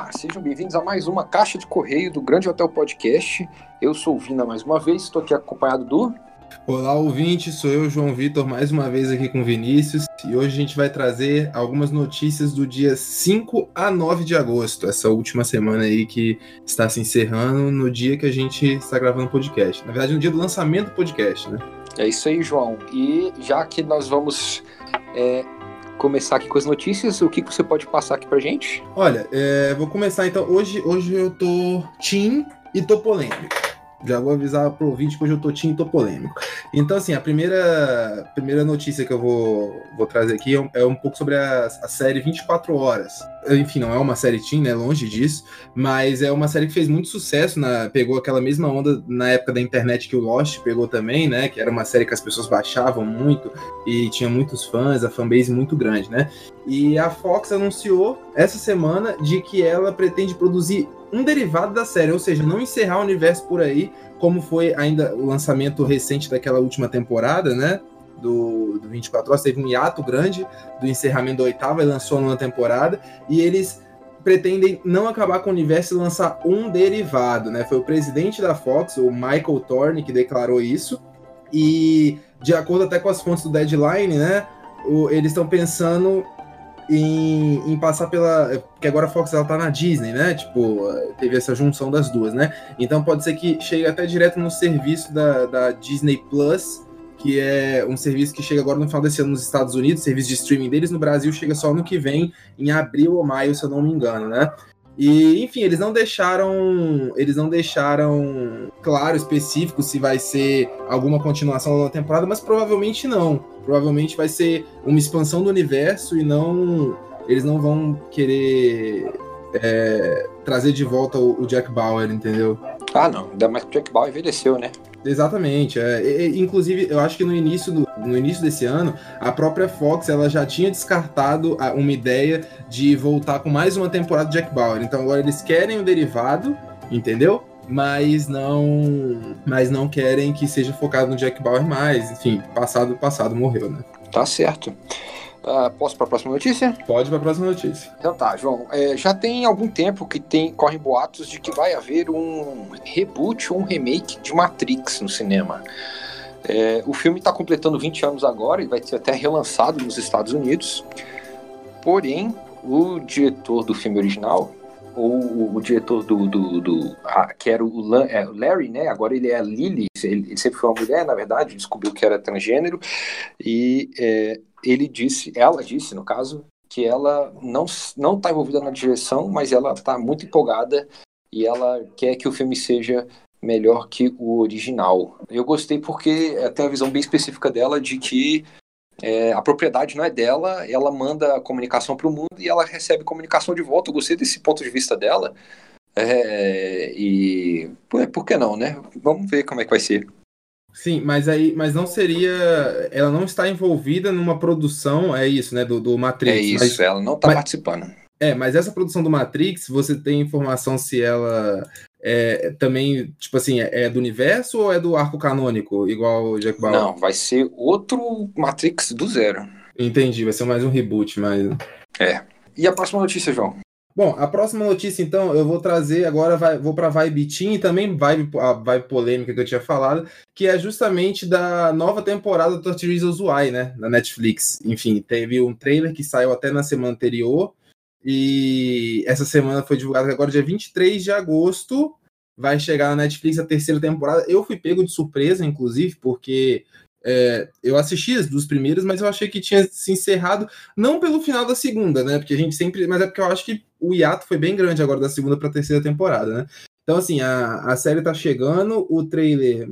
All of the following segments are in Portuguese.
Olá, sejam bem-vindos a mais uma caixa de correio do Grande Hotel Podcast. Eu sou o Vina mais uma vez, estou aqui acompanhado do. Olá, ouvinte, sou eu, João Vitor, mais uma vez aqui com o Vinícius, e hoje a gente vai trazer algumas notícias do dia 5 a 9 de agosto, essa última semana aí que está se encerrando no dia que a gente está gravando o podcast. Na verdade, no dia do lançamento do podcast, né? É isso aí, João. E já que nós vamos é, começar aqui com as notícias, o que, você pode passar aqui pra gente? Olha, é, vou começar então. Hoje, hoje eu tô team e tô polêmico. Já vou avisar pro ouvinte que hoje eu tô team e tô polêmico. Então, assim, a primeira, primeira notícia que eu vou, vou trazer aqui é um, é um pouco sobre a, a, série 24 Horas. Enfim, não é uma série teen, né? Longe disso. Mas é uma série que fez muito sucesso, na, pegou aquela mesma onda na época da internet que o Lost pegou também, né? Que era uma série que as pessoas baixavam muito e tinha muitos fãs, a fanbase muito grande, né? E a Fox anunciou essa semana de que ela pretende produzir um derivado da série, ou seja, não encerrar o universo por aí, como foi ainda o lançamento recente daquela última temporada, né? Do, do 24 Horas, teve um hiato grande do encerramento da oitava e lançou numa temporada, e eles pretendem não acabar com o universo e lançar um derivado, né? Foi o presidente da Fox, o Michael Thorne, que declarou isso, e de acordo até com as fontes do Deadline, né? O, eles estão pensando em, em, passar pela. Porque agora a Fox ela tá na Disney, né? Tipo, teve essa junção das duas, né? Então pode ser que chegue até direto no serviço da, da Disney Plus, que é um serviço que chega agora no final desse ano nos Estados Unidos, serviço de streaming deles. No Brasil chega só no que vem, em abril ou maio, se eu não me engano, né? E, enfim, eles não deixaram. Eles não deixaram claro, específico, se vai ser alguma continuação da temporada, mas provavelmente não. Provavelmente vai ser uma expansão do universo e não. Eles não vão querer é, trazer de volta o, o, Jack Bauer, entendeu? Ah, não. Ainda mais que o Jack Bauer envelheceu, né? Exatamente. É, inclusive, eu acho que no início, do, no início desse ano, a própria Fox ela já tinha descartado uma ideia de voltar com mais uma temporada de Jack Bauer. Então agora eles querem o derivado, entendeu? Mas não, mas não querem que seja focado no Jack Bauer mais. Enfim, passado, passado morreu, né? Tá certo. Uh, posso para a próxima notícia? Pode para a próxima notícia. Então tá, João. É, já tem algum tempo que tem correm boatos de que vai haver um reboot ou um remake de Matrix no cinema. É, o filme está completando 20 anos agora e vai ser até relançado nos Estados Unidos. Porém, o diretor do filme original, ou o diretor do, do, do ah, que era o é, Larry, né? Agora ele é a Lily. Ele, ele, sempre foi uma mulher, na verdade. Descobriu que era transgênero e é, ele disse, ela disse, no caso, que ela não não está envolvida na direção, mas ela está muito empolgada e ela quer que o filme seja melhor que o original. Eu gostei porque tem uma visão bem específica dela de que é, a propriedade não é dela, ela manda a comunicação para o mundo e ela recebe comunicação de volta. Eu gostei desse ponto de vista dela. É, e por que não, né? Vamos ver como é que vai ser. Sim, mas aí, mas não seria. Ela não está envolvida numa produção, é isso, né? Do, do Matrix. É isso, mas, ela não está participando. É, mas essa produção do Matrix, você tem informação se ela é também, tipo assim, é, é do universo ou é do arco canônico, igual o Jack Bauer? Não, vai ser outro Matrix do zero. Entendi, vai ser mais um reboot, mas. É. E a próxima notícia, João? Bom, a próxima notícia, então, eu vou trazer agora, vai, vou para vibe team e também vibe, a vibe polêmica que eu tinha falado, que é justamente da nova temporada do 30 Reasons Why, né, na Netflix. Enfim, teve um trailer que saiu até na semana anterior, e essa semana foi divulgado agora, dia 23 de agosto, vai chegar na Netflix a terceira temporada. Eu fui pego de surpresa, inclusive, porque é, eu assisti as duas primeiras, mas eu achei que tinha se encerrado, não pelo final da segunda, né? Porque a gente sempre. Mas é porque eu acho que o hiato foi bem grande agora da segunda para a terceira temporada, né? Então, assim, a, a série tá chegando, o trailer.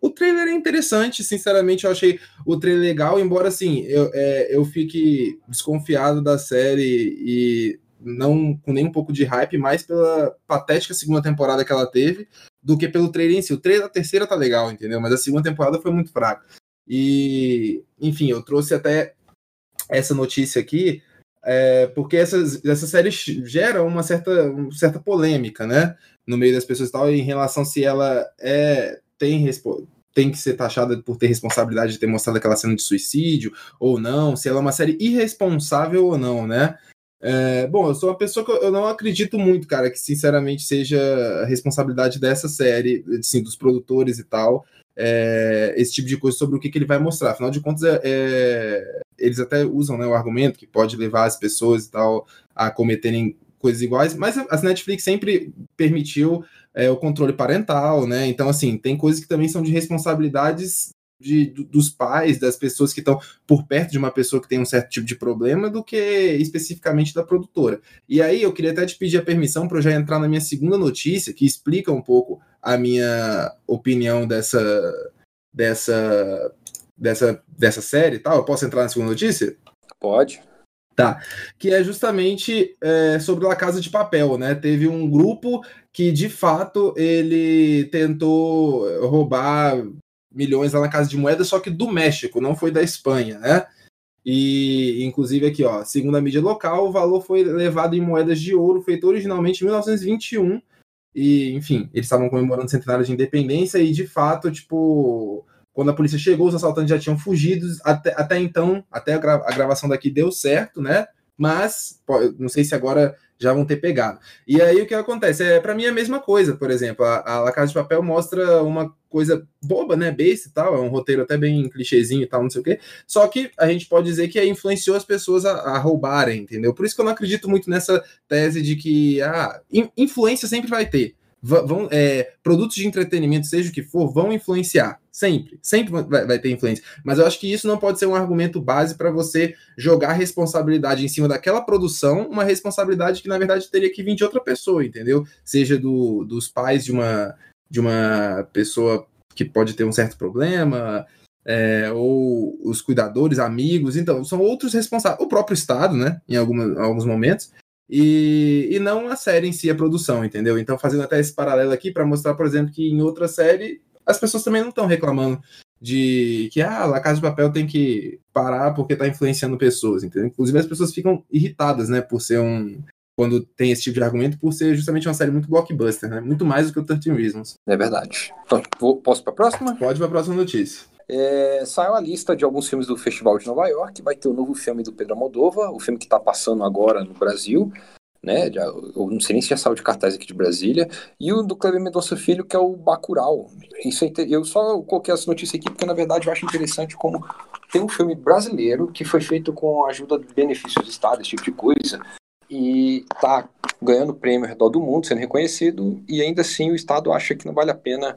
O trailer é interessante, sinceramente, eu achei o trailer legal, embora assim, eu, é, eu fique desconfiado da série e não com nem um pouco de hype, mais pela patética segunda temporada que ela teve, do que pelo trailer em si. O trailer da terceira tá legal, entendeu? Mas a segunda temporada foi muito fraca. E, enfim, eu trouxe até essa notícia aqui, é, porque essas, essa série gera uma certa, uma certa polêmica, né? No meio das pessoas e tal, em relação se ela é tem tem que ser taxada por ter responsabilidade de ter mostrado aquela cena de suicídio ou não, se ela é uma série irresponsável ou não, né? É, bom, eu sou uma pessoa que eu não acredito muito, cara, que sinceramente seja responsabilidade dessa série, assim, dos produtores e tal, é, esse tipo de coisa sobre o que, que ele vai mostrar. Afinal de contas, é, é, eles até usam né, o argumento que pode levar as pessoas e tal a cometerem coisas iguais, mas a Netflix sempre permitiu é, o controle parental, né? Então, assim, tem coisas que também são de responsabilidades de, dos pais, das pessoas que estão por perto de uma pessoa que tem um certo tipo de problema, do que especificamente da produtora. E aí eu queria até te pedir a permissão para eu já entrar na minha segunda notícia, que explica um pouco a minha opinião dessa dessa dessa dessa série, tal. Eu posso entrar na segunda notícia? Pode. Tá. Que é justamente é, sobre a Casa de Papel, né? Teve um grupo que de fato ele tentou roubar milhões lá na Casa de Moeda, só que do México, não foi da Espanha, né? E, inclusive, aqui, ó, segundo a mídia local, o valor foi levado em moedas de ouro, feito originalmente em 1921. E, enfim, eles estavam comemorando o centenário de independência e, de fato, tipo, quando a polícia chegou, os assaltantes já tinham fugido. Até, até então, até a, gra a gravação daqui deu certo, né? Mas, não sei se agora já vão ter pegado. E aí o que acontece? É, para mim é a mesma coisa, por exemplo, a, a Casa de Papel mostra uma coisa boba, né, base e tal, é um roteiro até bem clichêzinho e tal, não sei o quê, só que a gente pode dizer que influenciou as pessoas a, a roubarem, entendeu? Por isso que eu não acredito muito nessa tese de que, ah, influência sempre vai ter, vão, é, produtos de entretenimento, seja o que for, vão influenciar. Sempre, sempre vai, vai, ter influência. Mas eu acho que isso não pode ser um argumento base para você jogar responsabilidade em cima daquela produção, uma responsabilidade que, na verdade, teria que vir de outra pessoa, entendeu? Seja do, dos pais de uma, de uma pessoa que pode ter um certo problema, é, ou os cuidadores, amigos, então, são outros responsáveis. O próprio Estado, né, em, alguma, em alguns momentos, e, e não a série em si, a produção, entendeu? Então, fazendo até esse paralelo aqui para mostrar, por exemplo, que em outra série as pessoas também não estão reclamando de que ah, a Casa de Papel tem que parar porque está influenciando pessoas, entendeu? Inclusive as pessoas ficam irritadas, né, por ser um quando tem esse tipo de argumento, por ser justamente uma série muito blockbuster, né? Muito mais do que o 13 Reasons. É verdade. Então, posso para a próxima? Pode para a próxima notícia. É, saiu a lista de alguns filmes do Festival de Nova York. Vai ter o novo filme do Pedro Almodóvar, o filme que está passando agora no Brasil, né? Já, eu não sei nem se já saiu de cartaz aqui de Brasília. E o do Cleber Mendonça Filho, que é o Bacurau. Isso é, eu só coloquei essa notícia aqui porque, na verdade, eu acho interessante como tem um filme brasileiro que foi feito com a ajuda de benefícios do Estado, esse tipo de coisa, e tá ganhando prêmio ao redor do mundo, sendo reconhecido, e ainda assim o Estado acha que não vale a pena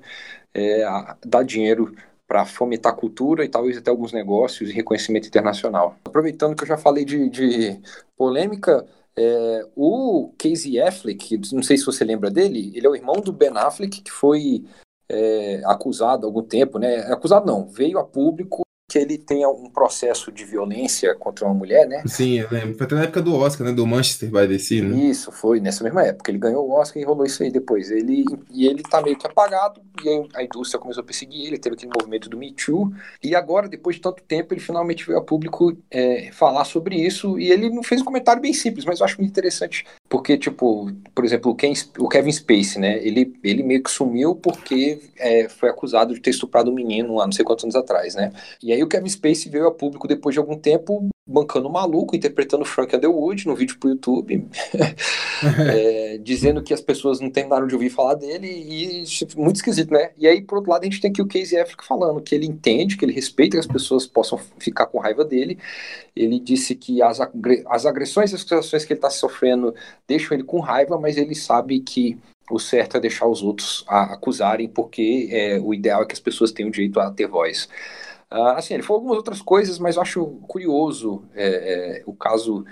é, dar dinheiro para fomentar cultura e talvez até alguns negócios e reconhecimento internacional. Aproveitando que eu já falei de, de polêmica, é, o Casey Affleck, não sei se você lembra dele, ele é o irmão do Ben Affleck, que foi é, acusado há algum tempo, né? Acusado não, veio a público que ele tenha um processo de violência contra uma mulher, né? Sim, eu lembro. Foi até na época do Oscar, né? Do Manchester by the Sea, né? Isso, foi nessa mesma época. Ele ganhou o Oscar e rolou isso aí depois. Ele, e ele tá meio que apagado, e a indústria começou a perseguir ele, teve aquele movimento do Me Too, e agora, depois de tanto tempo, ele finalmente veio a público é, falar sobre isso, e ele não fez um comentário bem simples, mas eu acho muito interessante, porque, tipo, por exemplo, o, Ken, o Kevin Spacey, né? Ele, ele meio que sumiu porque é, foi acusado de ter estuprado um menino há não sei quantos anos atrás, né? E aí o Kevin Spacey veio a público depois de algum tempo bancando maluco, interpretando Frank Underwood no vídeo pro YouTube, é, dizendo que as pessoas não terminaram de ouvir falar dele e muito esquisito, né? E aí, por outro lado, a gente tem aqui o Casey Affleck falando que ele entende, que ele respeita que as pessoas possam ficar com raiva dele. Ele disse que as, as agressões e as acusações que ele está sofrendo deixam ele com raiva, mas ele sabe que o certo é deixar os outros acusarem, porque é, o ideal é que as pessoas tenham direito a ter voz. Uh, assim, ele falou algumas outras coisas, mas eu acho curioso é, é, o caso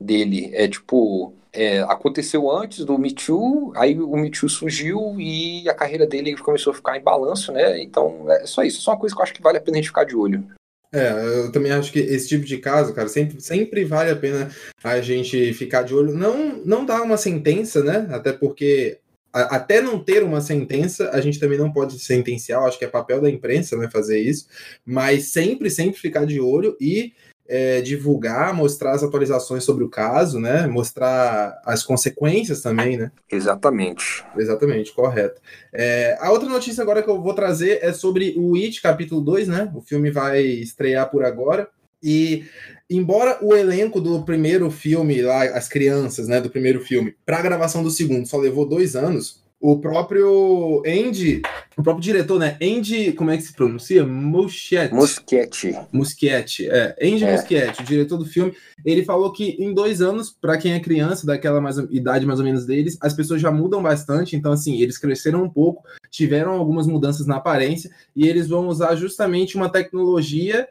dele. É tipo, é, aconteceu antes do Me Too, aí o Me Too surgiu e a carreira dele começou a ficar em balanço, né? Então é só isso, é só uma coisa que eu acho que vale a pena a gente ficar de olho. É, eu também acho que esse tipo de caso, cara, sempre, sempre vale a pena a gente ficar de olho. Não, não dar uma sentença, né? Até porque até não ter uma sentença, a gente também não pode sentenciar, acho que é papel da imprensa né, fazer isso, mas sempre, sempre ficar de olho e é, divulgar, mostrar as atualizações sobre o caso, né? Mostrar as consequências também, né? Exatamente. Exatamente, correto. É, a outra notícia agora que eu vou trazer é sobre o It, capítulo 2, né? O filme vai estrear por agora. E embora o elenco do primeiro filme, lá, as crianças, né, do primeiro filme, para a gravação do segundo só levou dois anos, o próprio Andy, o próprio diretor, né? Andy, como é que se pronuncia? Muschietti. Muschietti. Muschietti, é. Andy é. Muschietti, o diretor do filme, ele falou que em dois anos, para quem é criança, daquela mais, idade mais ou menos deles, as pessoas já mudam bastante. Então, assim, eles cresceram um pouco, tiveram algumas mudanças na aparência e eles vão usar justamente uma tecnologia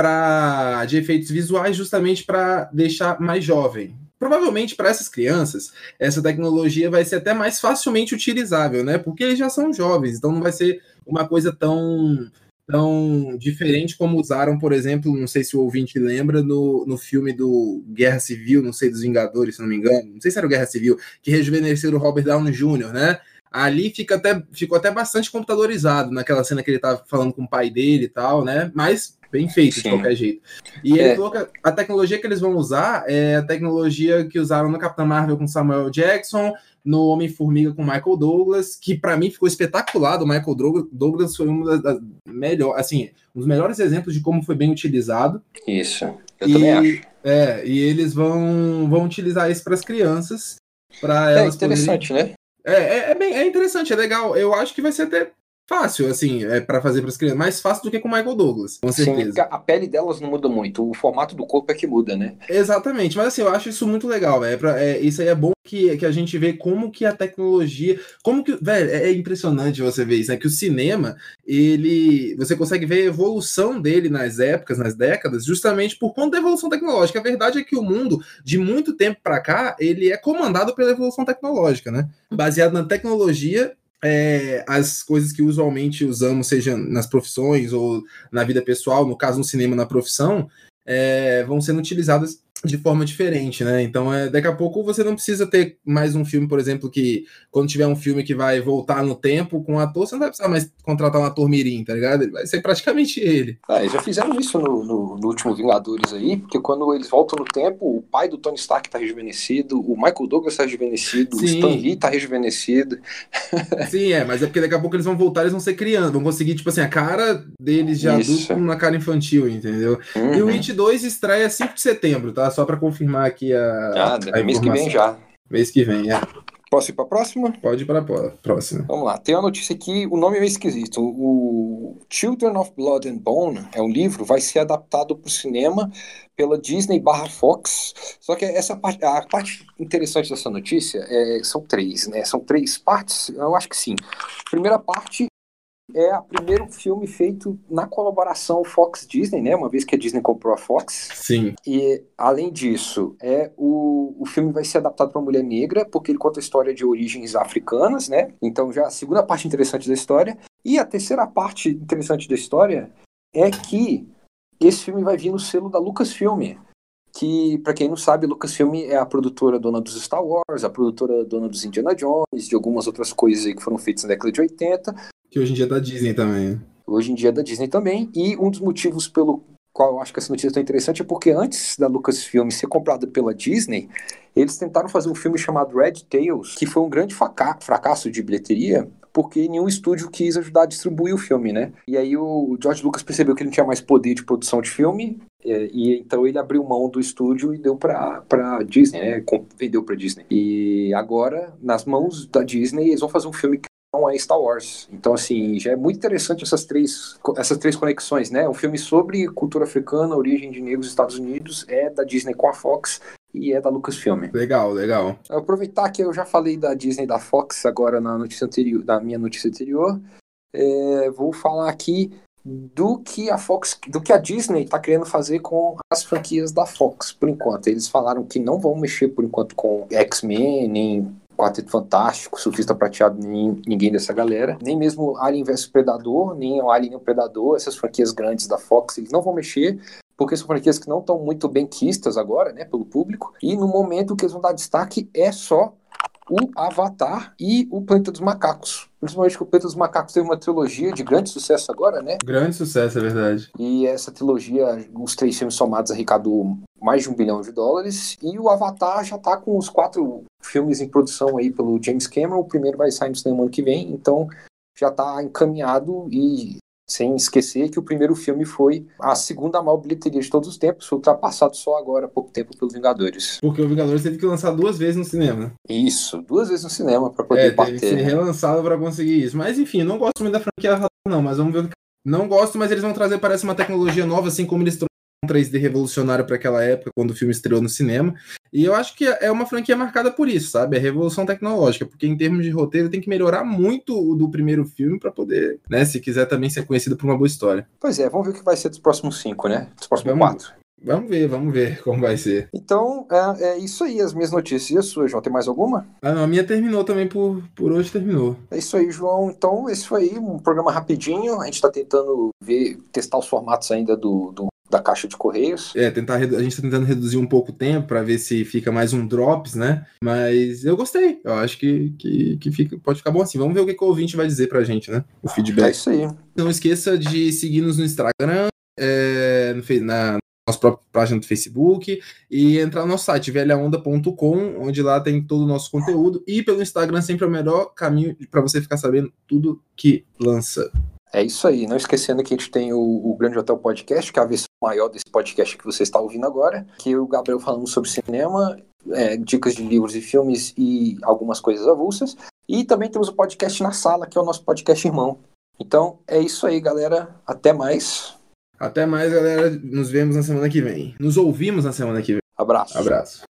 para de efeitos visuais justamente para deixar mais jovem provavelmente para essas crianças, essa tecnologia vai ser até mais facilmente utilizável, né? Porque eles já são jovens, então não vai ser uma coisa tão tão diferente como usaram, por exemplo, não sei se o ouvinte lembra, no, no filme do Guerra Civil, não sei, dos Vingadores, se não me engano, não sei se era o Guerra Civil, que rejuvenesceram o Robert Downey Jr., né? Ali fica até, ficou até bastante computadorizado naquela cena que ele tava falando com o pai dele e tal, né? Mas bem feito Sim. de qualquer jeito. E ele é. que a tecnologia que eles vão usar é a tecnologia que usaram no Capitão Marvel com Samuel Jackson, no Homem-Formiga com Michael Douglas, que para mim ficou espetacular. O Michael Douglas foi um das, das melhores, assim, um dos melhores exemplos de como foi bem utilizado. Isso, eu e, também acho. É, e eles vão, vão utilizar isso para as crianças, para é elas. É interessante, poderem... né? É, é, é, bem, é interessante, é legal. Eu acho que vai ser até fácil, assim, é para fazer para as crianças, mais fácil do que com o Michael Douglas, com certeza. Sim, a pele delas não muda muito, o formato do corpo é que muda, né? Exatamente, mas assim, eu acho isso muito legal, é, pra, é isso aí é bom que, que a gente vê como que a tecnologia, como que, velho, é, é impressionante você ver isso, né, que o cinema, ele, você consegue ver a evolução dele nas épocas, nas décadas, justamente por conta da evolução tecnológica. A verdade é que o mundo, de muito tempo para cá, ele é comandado pela evolução tecnológica, né? Baseado na tecnologia é, as coisas que usualmente usamos, seja nas profissões ou na vida pessoal, no caso no cinema, na profissão, é, vão sendo utilizadas de forma diferente, né? Então, é, daqui a pouco você não precisa ter mais um filme, por exemplo, que quando tiver um filme que vai voltar no tempo com um ator, você não vai precisar mais contratar um ator mirim, tá ligado? Ele vai ser praticamente ele. Ah, já fizeram isso no, no, no, último Vingadores aí, porque quando eles voltam no tempo, o pai do Tony Stark tá rejuvenescido, o Michael Douglas tá rejuvenescido, Sim. o Stan Lee tá rejuvenescido. Sim, é, mas é porque daqui a pouco eles vão voltar, eles vão ser criando, vão conseguir, tipo assim, a cara deles de isso. adulto na cara infantil, entendeu? Uhum. E o It 2 estreia 5 de setembro, tá? Só para confirmar aqui a. Ah, a mês que vem já. Mês que vem, é. Posso ir para a próxima? Pode ir para a próxima. Vamos lá. Tem uma notícia aqui, o nome é meio esquisito. O Children of Blood and Bone é um livro, vai ser adaptado para o cinema pela Disney barra Fox. Só que essa parte, a parte interessante dessa notícia é, são três, né? São três partes. Eu acho que sim. Primeira parte é o primeiro filme feito na colaboração Fox Disney, né? Uma vez que a Disney comprou a Fox. Sim. E além disso, é o, o filme vai ser adaptado para mulher negra, porque ele conta a história de origens africanas, né? Então já a segunda parte interessante da história. E a terceira parte interessante da história é que esse filme vai vir no selo da Lucasfilm, que, para quem não sabe, Lucasfilm é a produtora dona dos Star Wars, a produtora dona dos Indiana Jones, de algumas outras coisas que foram feitas na década de 80, que hoje em dia é da Disney também. Hoje em dia é da Disney também. E um dos motivos pelo qual eu acho que essa notícia é tão interessante é porque antes da Lucasfilm ser comprada pela Disney, eles tentaram fazer um filme chamado Red Tails, que foi um grande fracasso de bilheteria, porque nenhum estúdio quis ajudar a distribuir o filme, né? E aí o George Lucas percebeu que ele não tinha mais poder de produção de filme, é, e então ele abriu mão do estúdio e deu para Disney, né? Vendeu para Disney. E agora, nas mãos da Disney, eles vão fazer um filme não é Star Wars. Então, assim, já é muito interessante essas três, essas três conexões, né? Um filme sobre cultura africana, origem de negros nos Estados Unidos, é da Disney com a Fox e é da Lucasfilm. Legal, legal. Eu aproveitar que eu já falei da Disney e da Fox agora na notícia anterior, na minha notícia anterior, é, vou falar aqui do que a Fox, do que a Disney está querendo fazer com as franquias da Fox, por enquanto. Eles falaram que não vão mexer por enquanto com X-Men, nem Quarteto Fantástico, Surfista Prateado, nem, ninguém dessa galera. Nem mesmo Alien vs Predador, nem o Alien e o Predador, essas franquias grandes da Fox, eles não vão mexer, porque são franquias que não estão muito bem quistas agora, né, pelo público. E no momento que eles vão dar destaque é só o Avatar e o Planeta dos Macacos. Principalmente que o Planeta dos Macacos teve uma trilogia de grande sucesso agora, né? Grande sucesso, é verdade. E essa trilogia, os três filmes somados arrecadou mais de um bilhão de dólares. E o Avatar já tá com os quatro filmes em produção aí pelo James Cameron. O primeiro vai sair no cinema ano que vem, então já tá encaminhado e Sem esquecer que o primeiro filme foi a segunda maior bilheteria de todos os tempos, foi ultrapassado só agora, há pouco tempo, pelo Vingadores. Porque o Vingadores teve que lançar duas vezes no cinema. Isso, duas vezes no cinema para poder é, bater. Teve que ser relançado para conseguir isso. Mas enfim, não gosto muito da franquia não, mas vamos ver o que. Não gosto, mas eles vão trazer, parece, uma tecnologia nova, assim como eles 3D revolucionário para aquela época, quando o filme estreou no cinema. E eu acho que é uma franquia marcada por isso, sabe? É revolução tecnológica, porque em termos de roteiro tem que melhorar muito o do primeiro filme para poder, né, se quiser também ser conhecido por uma boa história. Pois é, vamos ver o que vai ser dos próximos cinco, né? Dos próximos vamos, quatro. Vamos ver, vamos ver como vai ser. Então, é, é, isso aí, as minhas notícias. E a sua, João? Tem mais alguma? Ah, não, a minha terminou também por, por hoje, terminou. É isso aí, João. Então, esse foi aí um programa rapidinho. A gente está tentando ver, testar os formatos ainda do, do da caixa de correios. É, tentar a gente está tentando reduzir um pouco o tempo para ver se fica mais um drops, né? Mas eu gostei. Eu acho que, que, que fica, pode ficar bom assim. Vamos ver o que, que o ouvinte vai dizer pra gente, né? O feedback. É isso aí. Não esqueça de seguir-nos no Instagram, é, na, nossa própria página do Facebook e entrar no nosso site velhaonda.com, onde lá tem todo o nosso conteúdo e pelo Instagram sempre é o melhor caminho para você ficar sabendo tudo que lança. É isso aí, não esquecendo que a gente tem o, o Grande Hotel Podcast, que é a versão maior desse podcast que você está ouvindo agora, que o Gabriel falando sobre cinema, é, dicas de livros e filmes e algumas coisas avulsas. E também temos o podcast na sala, que é o nosso podcast irmão. Então é isso aí, galera. Até mais. Até mais, galera. Nos vemos na semana que vem. Nos ouvimos na semana que vem. Abraço. Abraço.